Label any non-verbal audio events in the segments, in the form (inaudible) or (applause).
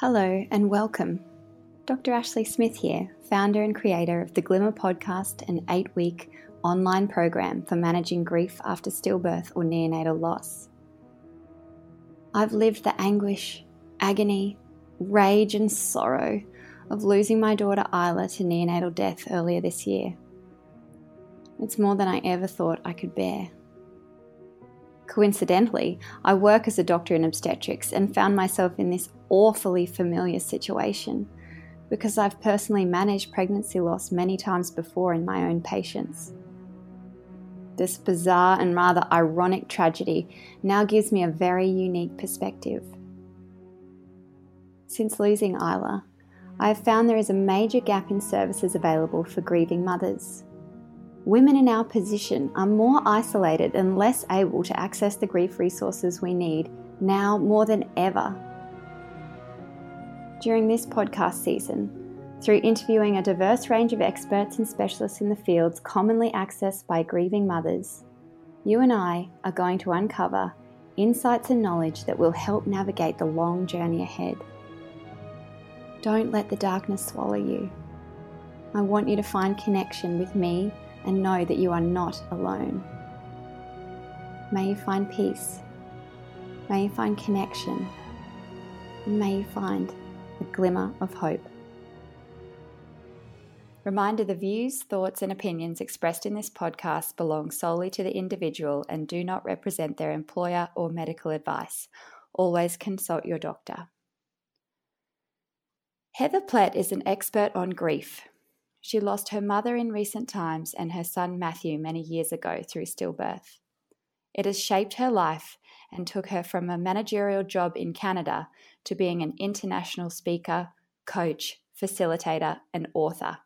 Hello and welcome. Dr. Ashleigh Smith here, founder and creator of the Glimmer podcast, an eight week online program for managing grief after stillbirth or neonatal loss. I've lived the anguish, agony, rage, and sorrow of losing my daughter Isla to neonatal death earlier this year. It's more than I ever thought I could bear. Coincidentally, I work as a doctor in obstetrics and found myself in this awfully familiar situation because I've personally managed pregnancy loss many times before in my own patients. This bizarre and rather ironic tragedy now gives me a very unique perspective. Since losing Isla, I have found there is a major gap in services available for grieving mothers women in our position are more isolated and less able to access the grief resources we need now more than ever. During this podcast season, through interviewing a diverse range of experts and specialists in the fields commonly accessed by grieving mothers, you and I are going to uncover insights and knowledge that will help navigate the long journey ahead. Don't let the darkness swallow you. I want you to find connection with me and know that you are not alone. May you find peace. May you find connection. May you find a glimmer of hope. Reminder the views, thoughts, and opinions expressed in this podcast belong solely to the individual and do not represent their employer or medical advice. Always consult your doctor. Heather Plett is an expert on grief, she lost her mother in recent times and her son Matthew many years ago through stillbirth. It has shaped her life and took her from a managerial job in Canada to being an international speaker, coach, facilitator, and author.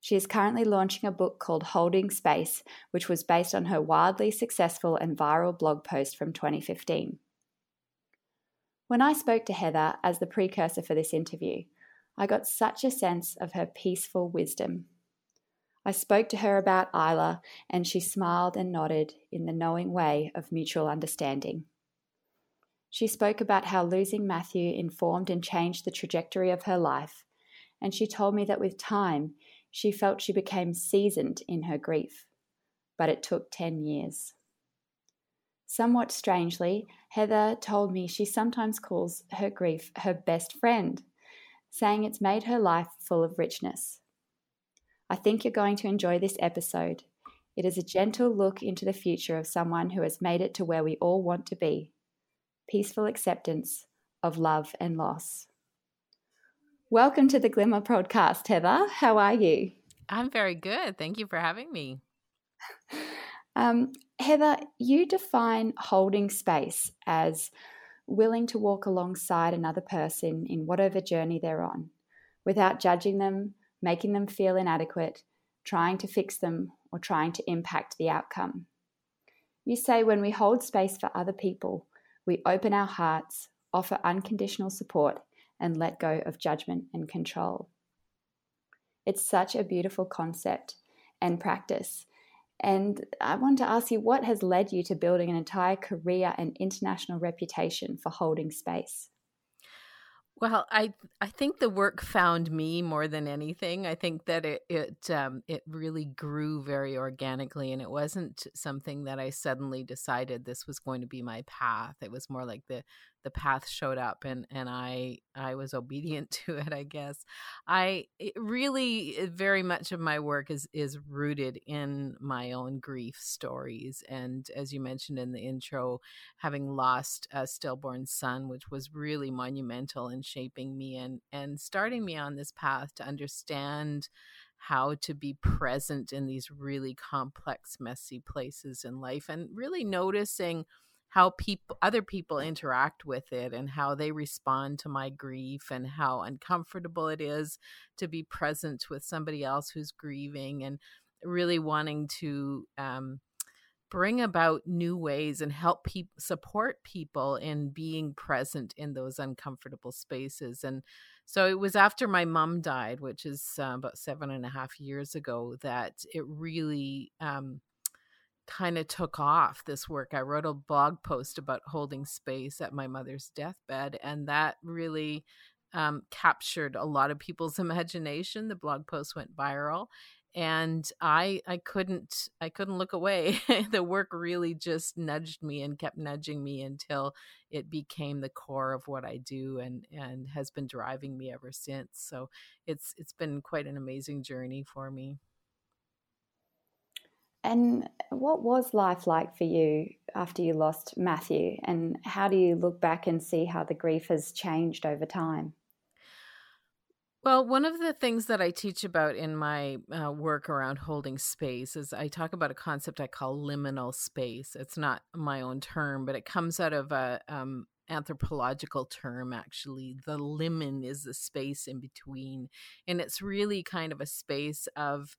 She is currently launching a book called Holding Space, which was based on her wildly successful and viral blog post from 2015. When I spoke to Heather as the precursor for this interview, I got such a sense of her peaceful wisdom. I spoke to her about Isla, and she smiled and nodded in the knowing way of mutual understanding. She spoke about how losing Matthew informed and changed the trajectory of her life, and she told me that with time, she felt she became seasoned in her grief. But it took 10 years. Somewhat strangely, Heather told me she sometimes calls her grief her best friend saying it's made her life full of richness. I think you're going to enjoy this episode. It is a gentle look into the future of someone who has made it to where we all want to be peaceful acceptance of love and loss. Welcome to the Glimmer podcast, Heather. How are you? I'm very good. Thank you for having me. (laughs) Um, Heather, you define holding space as willing to walk alongside another person in whatever journey they're on without judging them, making them feel inadequate, trying to fix them, or trying to impact the outcome. You say when we hold space for other people, we open our hearts, offer unconditional support, and let go of judgment and control. It's such a beautiful concept and practice and I want to ask you what has led you to building an entire career and international reputation for holding space? Well, I I think the work found me more than anything. I think that it it um, it really grew very organically, and it wasn't something that I suddenly decided this was going to be my path. It was more like the the path showed up and and I I was obedient (laughs) to it I guess. I really very much of my work is is rooted in my own grief stories and as you mentioned in the intro having lost a stillborn son which was really monumental in shaping me and and starting me on this path to understand how to be present in these really complex messy places in life and really noticing how people other people interact with it and how they respond to my grief and how uncomfortable it is to be present with somebody else who's grieving and really wanting to um, bring about new ways and help people support people in being present in those uncomfortable spaces. And so it was after my mom died which is uh, about seven and a half years ago that it really um, kind of took off this work. I wrote a blog post about holding space at my mother's deathbed, and that really um, captured a lot of people's (laughs) imagination. The blog post went viral, and I I couldn't I couldn't look away. (laughs) the work really just nudged me and kept nudging me until it became the core of what I do and and has been driving me ever since. So it's it's been quite an amazing journey for me. And what was life like for you after you lost Matthew? And how do you look back and see how the grief has changed over time? Well, one of the things that I teach about in my uh, work around holding space is I talk about a concept I call liminal space. It's not my own term, but it comes out of a um, anthropological term actually the limen is the space in between and it's really kind of a space of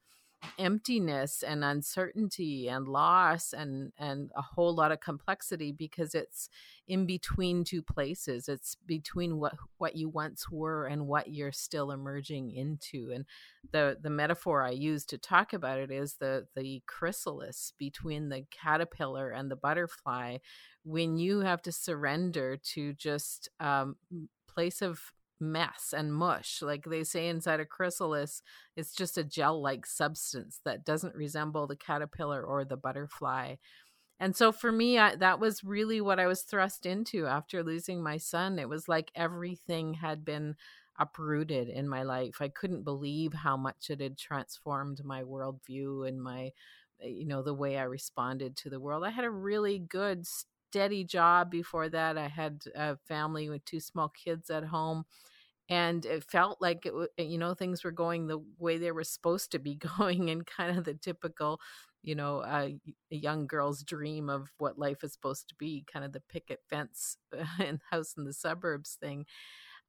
emptiness and uncertainty and loss and and a whole lot of complexity because it's in between two places. It's between what what you once were and what you're still emerging into. And the the metaphor i use to talk about it is the the chrysalis between the caterpillar and the butterfly. When you have to surrender to just um place of mess and mush. Like they say inside a chrysalis, it's just a gel like substance that doesn't resemble the caterpillar or the butterfly. And so for me, I, that was really what I was thrust into after losing my son. It was like everything had been uprooted in my life. I couldn't believe how much it had transformed my worldview and my, eh, you know, the way I responded to the world. I had a really good, steady job before that. I had a family with two small kids at home and it felt like it eh, you know things were going the way they were supposed to be (laughs) going and kind of the typical you know uh, a young girl's dream of what life is supposed to be kind of the picket fence (laughs) and house in the suburbs thing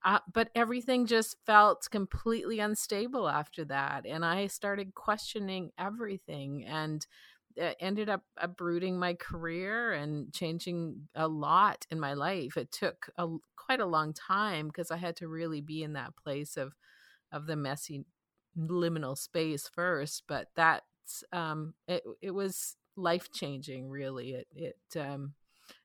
uh, but everything just felt completely unstable after that and i started questioning everything and ended up uprooting my career and changing a lot in my life. It took a, quite a long time because I had to really be in that place of of the messy liminal space first. But that's um, it. It was life changing. Really, it it um,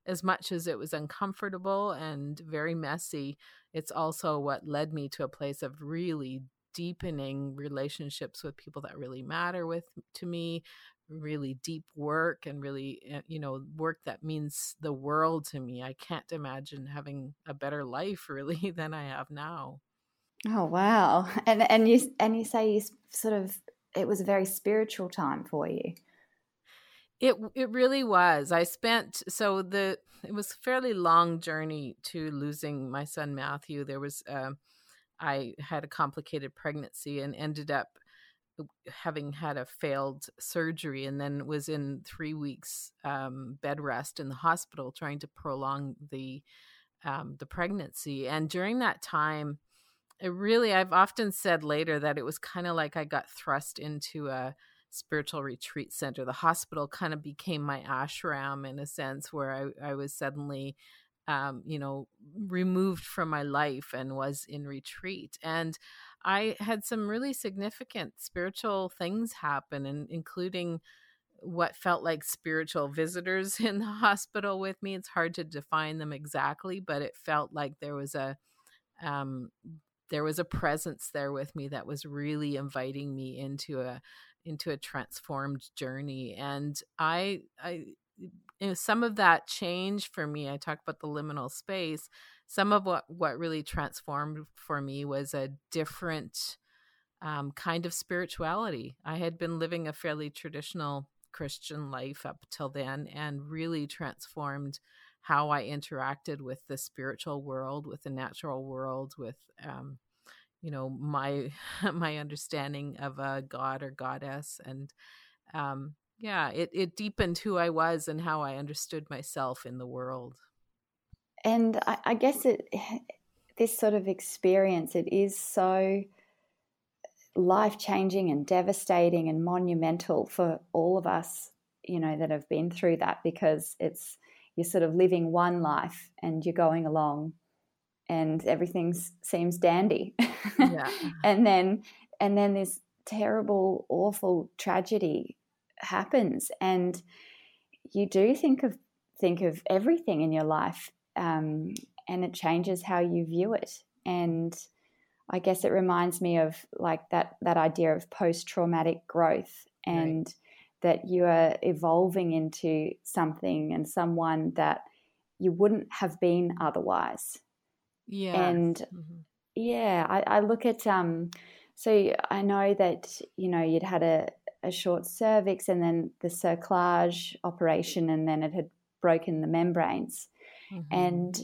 as much as it was uncomfortable and very messy. It's also what led me to a place of really deepening relationships with people that really matter with to me really deep work and really eh, you know work that means the world to me i can't imagine having a better life really (laughs) than i have now. Oh wow. (laughs) And and you and you say you sort of it was a very spiritual time for you. It it really was. I spent so the it was a fairly long journey to losing my son matthew. There was uh, i had a complicated pregnancy and ended up having had a failed surgery and then was in three weeks um, bed rest in the hospital trying to prolong the um, the pregnancy. And during that time it really i've often said later that it was kind of like i got thrust into a spiritual retreat center. The hospital kind of became my ashram in a sense where i, I was suddenly um, you know removed from my life and was in retreat. And I had some really significant spiritual things happen, and including what felt like spiritual visitors (laughs) in the hospital with me. It's hard to define them exactly, but it felt like there was a um, there was a presence there with me that was really inviting me into a into a transformed journey. And I I you know, some of that change for me. I talk about the liminal space some of what what really transformed for me was a different um, kind of spirituality. I had been living a fairly traditional Christian life up till then, and really transformed how I interacted with the spiritual world, with the natural world, with um, you know my (laughs) my understanding of a god or goddess, and um, yeah, it it deepened who I was and how I understood myself in the world and I, I guess it (sighs) this sort of experience it is so life changing and devastating and monumental for all of us you know that have been through that because it's you're sort of living one life and you're going along and everything seems dandy yeah. (laughs) and then and then this terrible awful tragedy happens and you do think of think of everything in your life um, and it changes how you view it. and I guess it reminds me of like that that idea of post traumatic growth and right. that you are evolving into something and someone that you wouldn't have been otherwise. Yeah. And mm-hmm. yeah, I, I, look at um so I know that, you know, you'd had a, a short cervix and then the cerclage operation and then it had broken the membranes. Mm-hmm. And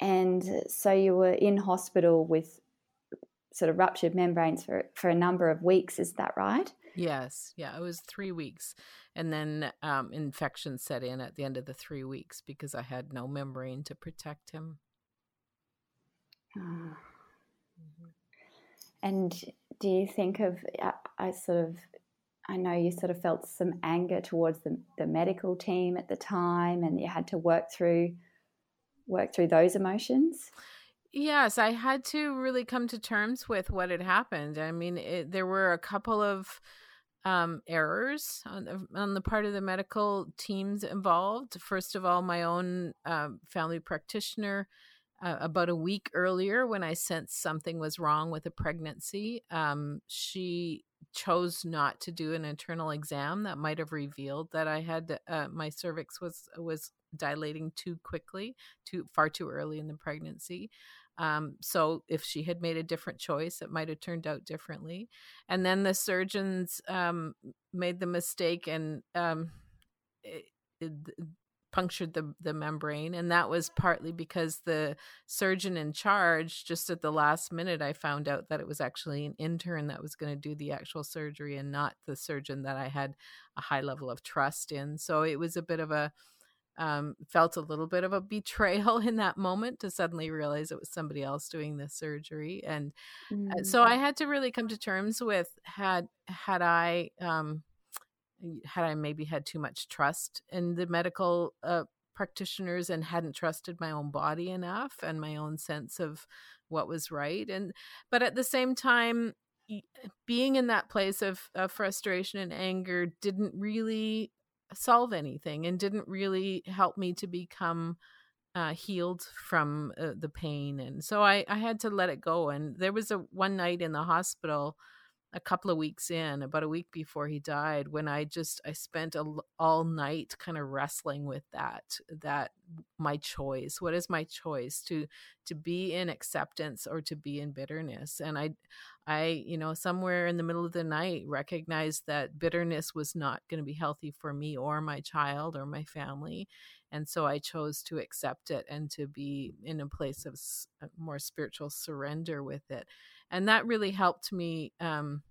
and so you were in hospital with sort of ruptured membranes for for a number of weeks is that right yes yeah it was three weeks and then um, infection set in at the end of the three weeks because i had no membrane to protect him oh. mm-hmm. and do you think of I, I sort of I know you sort of felt some anger towards the, the medical team at the time and you had to work through work through those emotions? Yes, I had to really come to terms with what had happened. I mean, it, there were a couple of um, errors on the, on the part of the medical teams involved. First of all, my own um, family practitioner, uh, about a week earlier, when I sensed something was wrong with a pregnancy, um, she chose not to do an internal exam that might have revealed that I had uh, my cervix was was dilating too quickly, too far too early in the pregnancy. Um, so if she had made a different choice, it might have turned out differently. And then the surgeons um, made the mistake and um, it, it, punctured the the membrane, and that was partly because the surgeon in charge, just at the last minute, I found out that it was actually an intern that was going to do the actual surgery, and not the surgeon that I had a high level of trust in. So it was a bit of a um, felt a little bit of a (laughs) betrayal in that moment to suddenly realize it was somebody else doing the surgery and mm-hmm. so i had to really come to terms with had had i um, had i maybe had too much trust in the medical uh, practitioners and hadn't trusted my own body enough and my own sense of what was right and but at the same time being in that place of, of frustration and anger didn't really solve anything and didn't really help me to become uh, healed from uh, the pain. And so I, I had to let it go. And there was a one night in the hospital a couple of weeks in, about a week before he died, when I just I spent a, all night kind of wrestling with that that my choice. What is my choice to to be in acceptance or to be in bitterness? And I I, you know, somewhere in the middle of the night recognized that bitterness was not going to be healthy for me or my child or my family. And so I chose to accept it and to be in a place of more spiritual surrender with it and that really helped me um,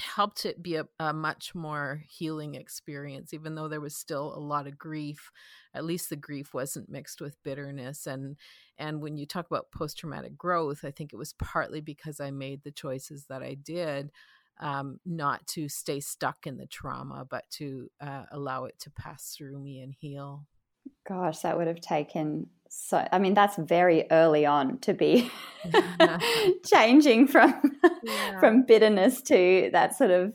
helped it be a, a, much more healing experience even though there was still a lot of grief at least the grief wasn't mixed with bitterness and and when you talk about post traumatic growth i think it was partly because i made the choices that i did um, not to stay stuck in the trauma but to uh, allow it to pass through me and heal. Gosh that would have taken so i mean that's very early on to be (laughs) (laughs) changing from yeah. from bitterness to that sort of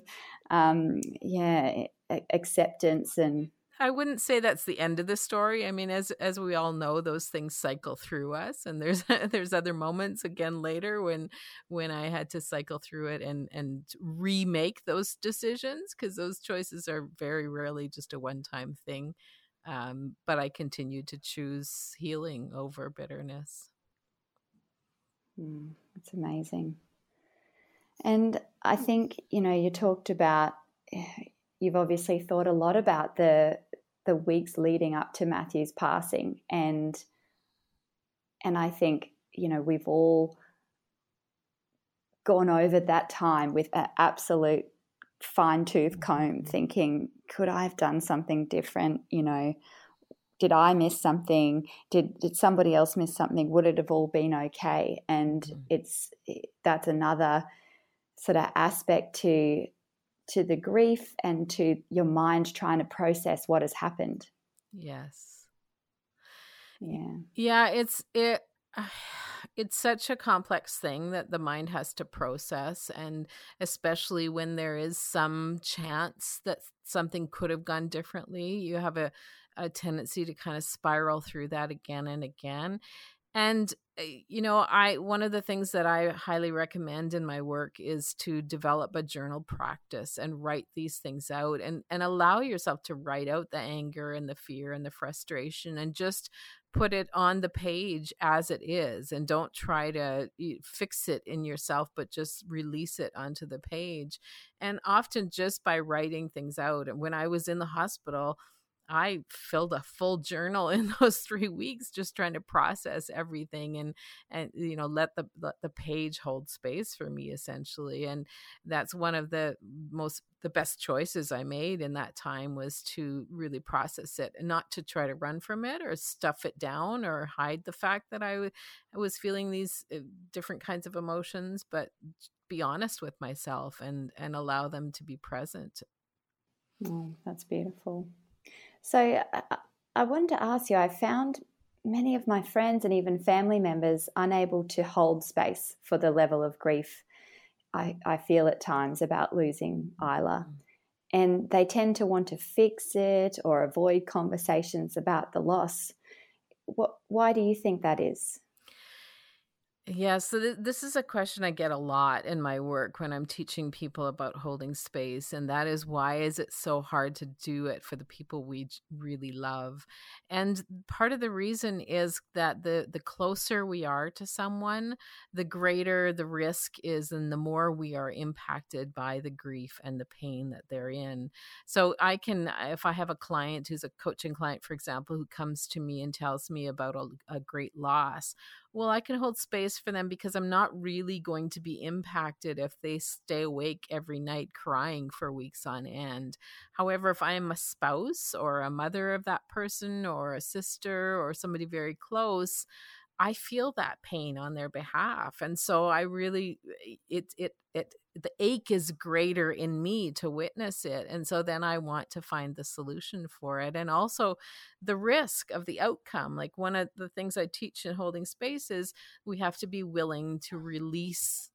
um yeah acceptance and I wouldn't say that's the end of the story. I mean, as as we all know, those things cycle through us, and there's (laughs) there's other moments again later when when I had to cycle through it and and remake those decisions because those choices are very rarely just a one time thing. Um, but I continued to choose healing over bitterness. Mm, it's amazing. And I think, you know, you talked about, you've obviously thought a lot about the the weeks leading up to Matthew's passing and and I think you know we've all gone over that time with an absolute fine tooth comb mm-hmm. thinking, could I have done something different? You know, did I miss something? Did did somebody else miss something? Would it have all been okay? And mm-hmm. it's that's another sort of aspect to to the grief and to your mind trying to process what has happened. Yes. Yeah. Yeah, it's it (sighs) it's such a complex thing that the mind has to process and especially when there is some chance that something could have gone differently you have a, a tendency to kind of spiral through that again and again. And eh, you know, I one of the things that I highly recommend in my work is to develop a journal practice and write these things out and and allow yourself to write out the anger and the fear and the frustration and just put it on the page as it is and don't try to fix it in yourself but just release it onto the page. And often just by writing things out and when i was in the hospital I filled a full journal (laughs) in those three weeks, just trying to process everything and and you know let the let the page hold space for me essentially. And that's one of the most the best choices I made in that time was to really process it and not to try to run from it or stuff it down or hide the fact that I, w- I was feeling these uh, different kinds of emotions, but be honest with myself and and allow them to be present. Oh, that's beautiful. So I, wanted to ask you I found many of my friends and even family members unable to hold space for the level of grief I, I feel at times about losing Isla. Mm. And they tend to want to fix it or avoid conversations about the loss. What, why do you think that is? Yeah, so th- this is a question I get a lot in my work when I'm teaching people about holding space, and that is why is it so hard to do it for the people we really love? And part of the reason is that the the closer we are to someone, the greater the risk is, and the more we are impacted by the grief and the pain that they're in. So I can, if I have a client who's a coaching client, for example, who comes to me and tells me about a, a great loss well, I can hold space for them because I'm not really going to be impacted if they stay awake every night crying for weeks on end. However, if I am a spouse or a mother of that person or a sister or somebody very close, I feel that pain on their behalf. And so I really eh, it it it the ache is greater in me to witness it and so then i want to find the solution for it and also the risk of the outcome like one of the things i teach in holding space is we have to be willing to release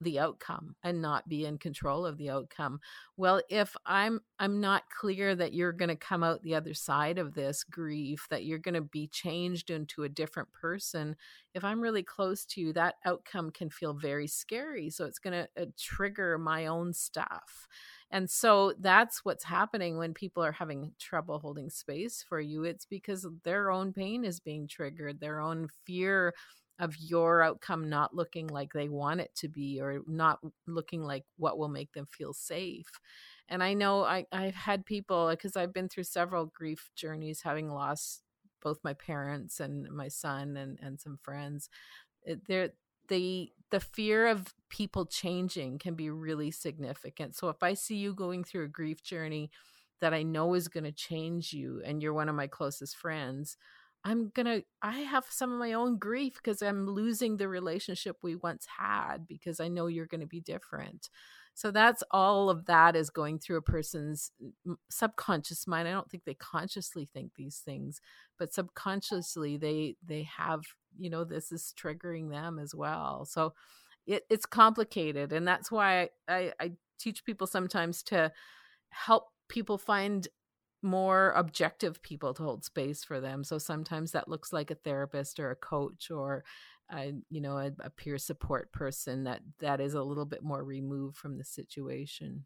the outcome and not be in control of the outcome. Well if i'm i'm not clear that you're going to come out the other side of this grief that you're going to be changed into a different person if i'm really close to you that outcome can feel very scary. So it's going to uh, trigger my own stuff. And so that's what's happening when people are having trouble holding space for you. It's because their own pain is being triggered their own fear of your outcome not looking like they want it to be or not looking like what will make them feel safe. And I know I, I've had people, uh, because I've been through several grief journeys, having lost both my parents and my son and, and some friends. Eh, there, the the fear of people changing can be really significant. So if I see you going through a grief journey that I know is going to change you, and you're one of my closest friends, I'm gonna, I have some of my own grief because I'm losing the relationship we once had because I know you're to be different. So that's all of that is going through a person's subconscious mind. I don't think they consciously think these things, but subconsciously they they have you know this is triggering them as well. So it, it's complicated, and that's why I, I teach people sometimes to help people find more objective people to hold space for them. So sometimes that looks like a therapist or a coach or a, you know a, a peer support person that that is a little bit more removed from the situation.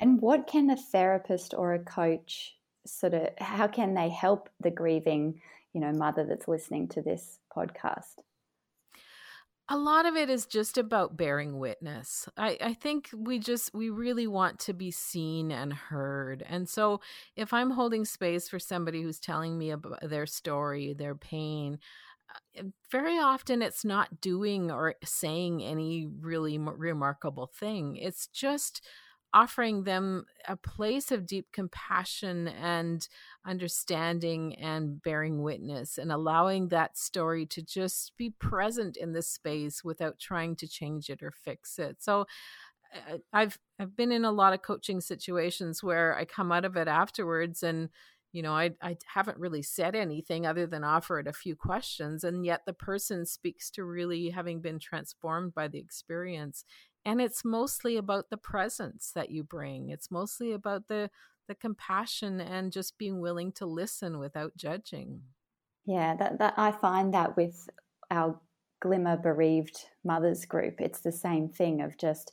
And what can a therapist or a coach sort of how can they help the grieving, you know, mother that's listening to this podcast? A lot of it is just about bearing witness. I, I think we just, we really want to be seen and heard. And so if I'm holding space for somebody who's telling me about their story, their pain, uh, very often it's not doing or saying any really remarkable thing. It's just offering them a place of deep compassion and understanding and bearing witness and allowing that story to just be present in this space without trying to change it or fix it. So uh, I've I've been in a lot of coaching situations where I come out of it afterwards and you know I I haven't really said anything other than offered a few questions and yet the person speaks to really having been transformed by the experience and it's mostly about the presence that you bring. It's mostly about the the compassion and just being willing to listen without judging. Yeah that, that i find that with our Glimmer Bereaved Mothers group, it's the same thing of just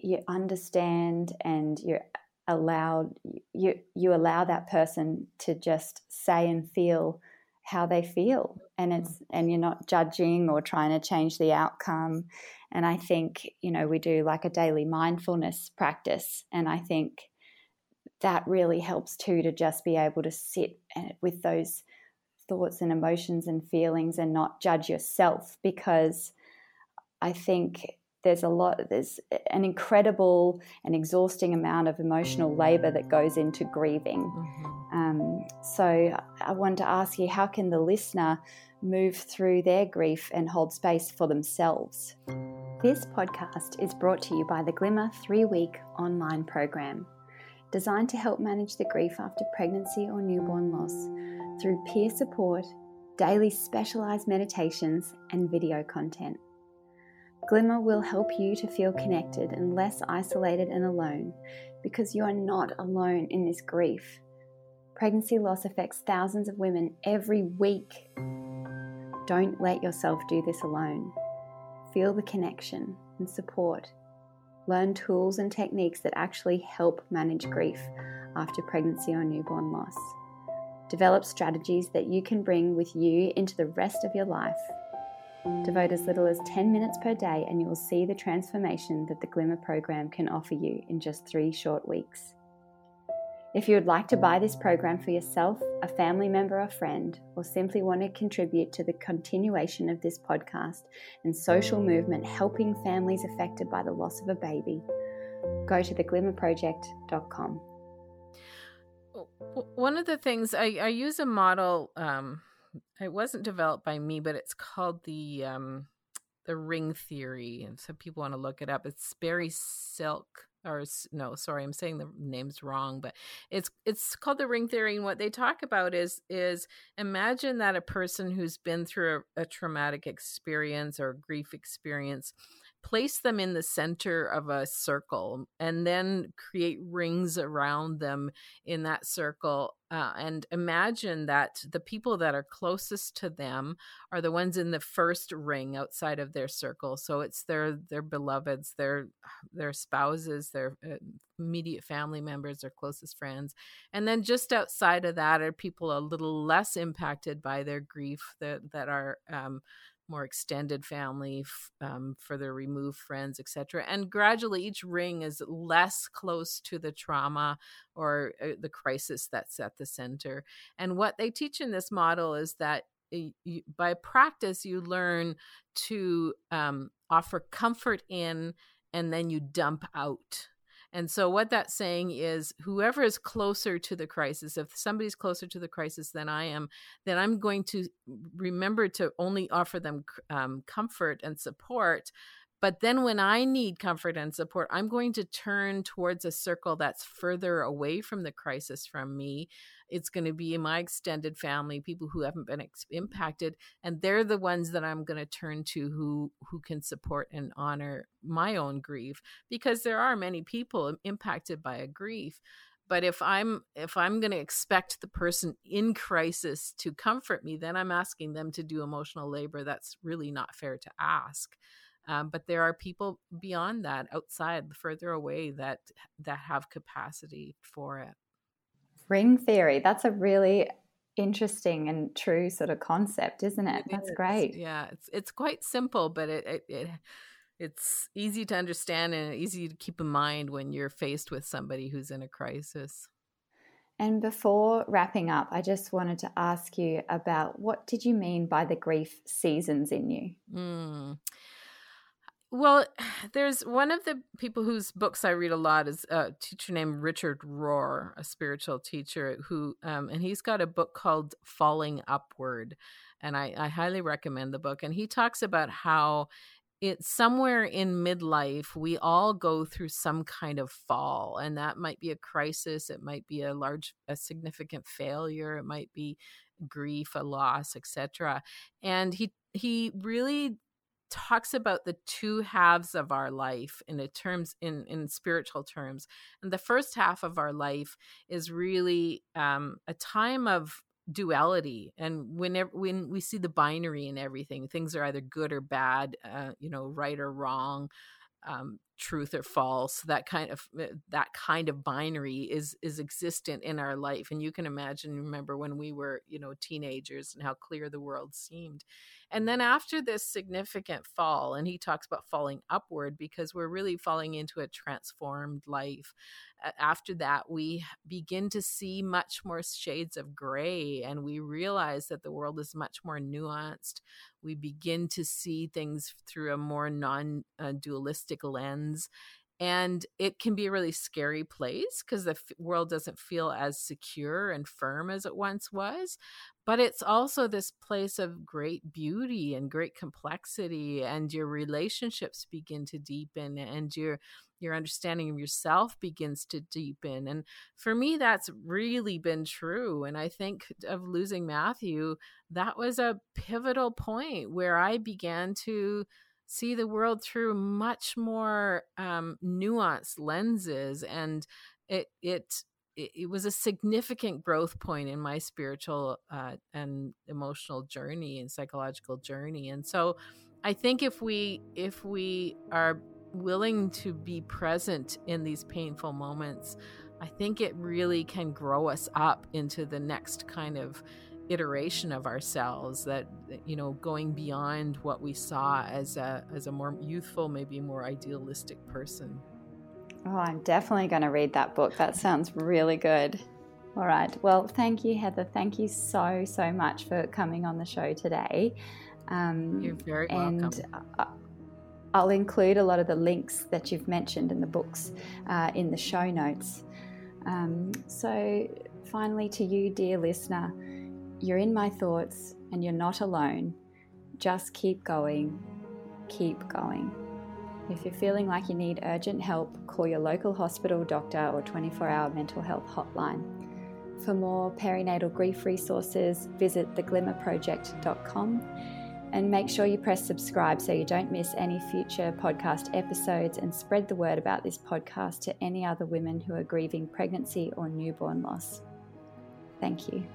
you understand and you're allowed you you allow that person to just say and feel how they feel. And it's and you're not judging or trying to change the outcome and i think you know we do like a daily mindfulness practice and i think that really helps too to just be able to sit eh, with those thoughts and emotions and feelings and not judge yourself because i think there's a lot there's an incredible and exhausting amount of emotional labor that goes into grieving mm-hmm. um, so i wanted to ask you how can the listener move through their grief and hold space for themselves this podcast is brought to you by the glimmer three week online program designed to help manage the grief after pregnancy or newborn loss through peer support daily specialized meditations and video content Glimmer will help you to feel connected and less isolated and alone because you are not alone in this grief. Pregnancy loss affects thousands of women every week. Don't let yourself do this alone. Feel the connection and support. Learn tools and techniques that actually help manage grief after pregnancy or newborn loss. Develop strategies that you can bring with you into the rest of your life Devote as little as 10 minutes per day, and you will see the transformation that the Glimmer program can offer you in just three short weeks. If you would like to buy this program for yourself, a family member, or friend, or simply want to contribute to the continuation of this podcast and social movement helping families affected by the loss of a baby, go to theglimmerproject.com. One of the things I, I use a model um, it wasn't developed by me, but it's called the um, the ring theory, and so people want to look it up. It's Barry Silk, or no, sorry, I'm saying the name's wrong, but it's it's called the ring theory. And what they talk about is is imagine that a person who's been through a, a traumatic experience or grief experience place them in the center of a circle and then create rings around them in that circle uh, and imagine that the people that are closest to them are the ones in the first ring outside of their circle. So it's their their beloveds their their spouses their uh, immediate family members their closest friends. And then just outside of that are people a little less impacted by their grief that that are um, more extended family, um, further removed friends, etc. And gradually, each ring is less close to the trauma or uh, the crisis that's at the center. And what they teach in this model is that you, by practice, you learn to um, offer comfort in and then you dump out and so, what that's saying is, whoever is closer to the crisis, if somebody's closer to the crisis than I am, then I'm going to remember to only offer them um, comfort and support. But then, when I need comfort and support, I'm going to turn towards a circle that's further away from the crisis from me. It's going to be my extended family people who haven't been ex- impacted and they're the ones that i'm going to turn to who who can support and honor my own grief because there are many people impacted by a grief. But if i'm if i'm going to expect the person in crisis to comfort me then i'm asking them to do emotional labor that's really not fair to ask um, but there are people beyond that outside further away that that have capacity for it Ring theory. That's a really interesting and true sort of concept, isn't it? it That's is. great. Yeah, it's it's quite simple, but it, it, it it's easy to understand and easy to keep in mind when you're faced with somebody who's in a crisis. And before wrapping up, I just wanted to ask you about what did you mean by the grief seasons in you? Mm. Well, (sighs) there's one of the people whose books I read a lot is a teacher named Richard Rohr, a spiritual teacher who, um, and he's got a book called Falling Upward, and I, I highly recommend the book. And he talks about how it's somewhere in midlife we all go through some kind of fall and that might be a crisis it might be a large a significant failure it might be grief a loss etc and he he really talks about the two halves of our life in terms in in spiritual terms and the first half of our life is really um, a time of duality and whenever when we see the binary in everything things are either good or bad uh, you know right or wrong um, truth or false that kind of uh, that kind of binary is is existent in our life and you can imagine remember when we were you know teenagers and how clear the world seemed and then after this significant fall and he talks about falling upward because we're really falling into a transformed life after that, we begin to see much more shades of gray and we realize that the world is much more nuanced. We begin to see things through a more non dualistic lens. And it can be a really scary place because the f- world doesn't feel as secure and firm as it once was. But it's also this place of great beauty and great complexity, and your relationships begin to deepen, and your your understanding of yourself begins to deepen. And for me, that's really been true. And I think of losing Matthew, that was a pivotal point where I began to see the world through much more um, nuanced lenses. And it, it, it was a significant growth point in my spiritual uh, and emotional journey and psychological journey. And so, I think if we if we are willing to be present in these painful moments, I think it really can grow us up into the next kind of iteration of ourselves that you know going beyond what we saw as a as a more youthful maybe more idealistic person. Oh i'm definitely going to read that book. That sounds really good. All right. Well thank you heather. Thank you so so much for coming on the show today. Um, you're very and welcome. I'll include a lot of the links that you've mentioned in the books uh, in the show notes. Um, so, finally, to you, dear listener, you're in my thoughts and you're not alone. Just keep going, keep going. If you're feeling like you need urgent help, call your local hospital, doctor, or 24 hour mental health hotline. For more perinatal grief resources, visit theglimmerproject.com and make sure you press subscribe so you don't miss any future podcast episodes and spread the word about this podcast to any other women who are grieving pregnancy or newborn loss. Thank you.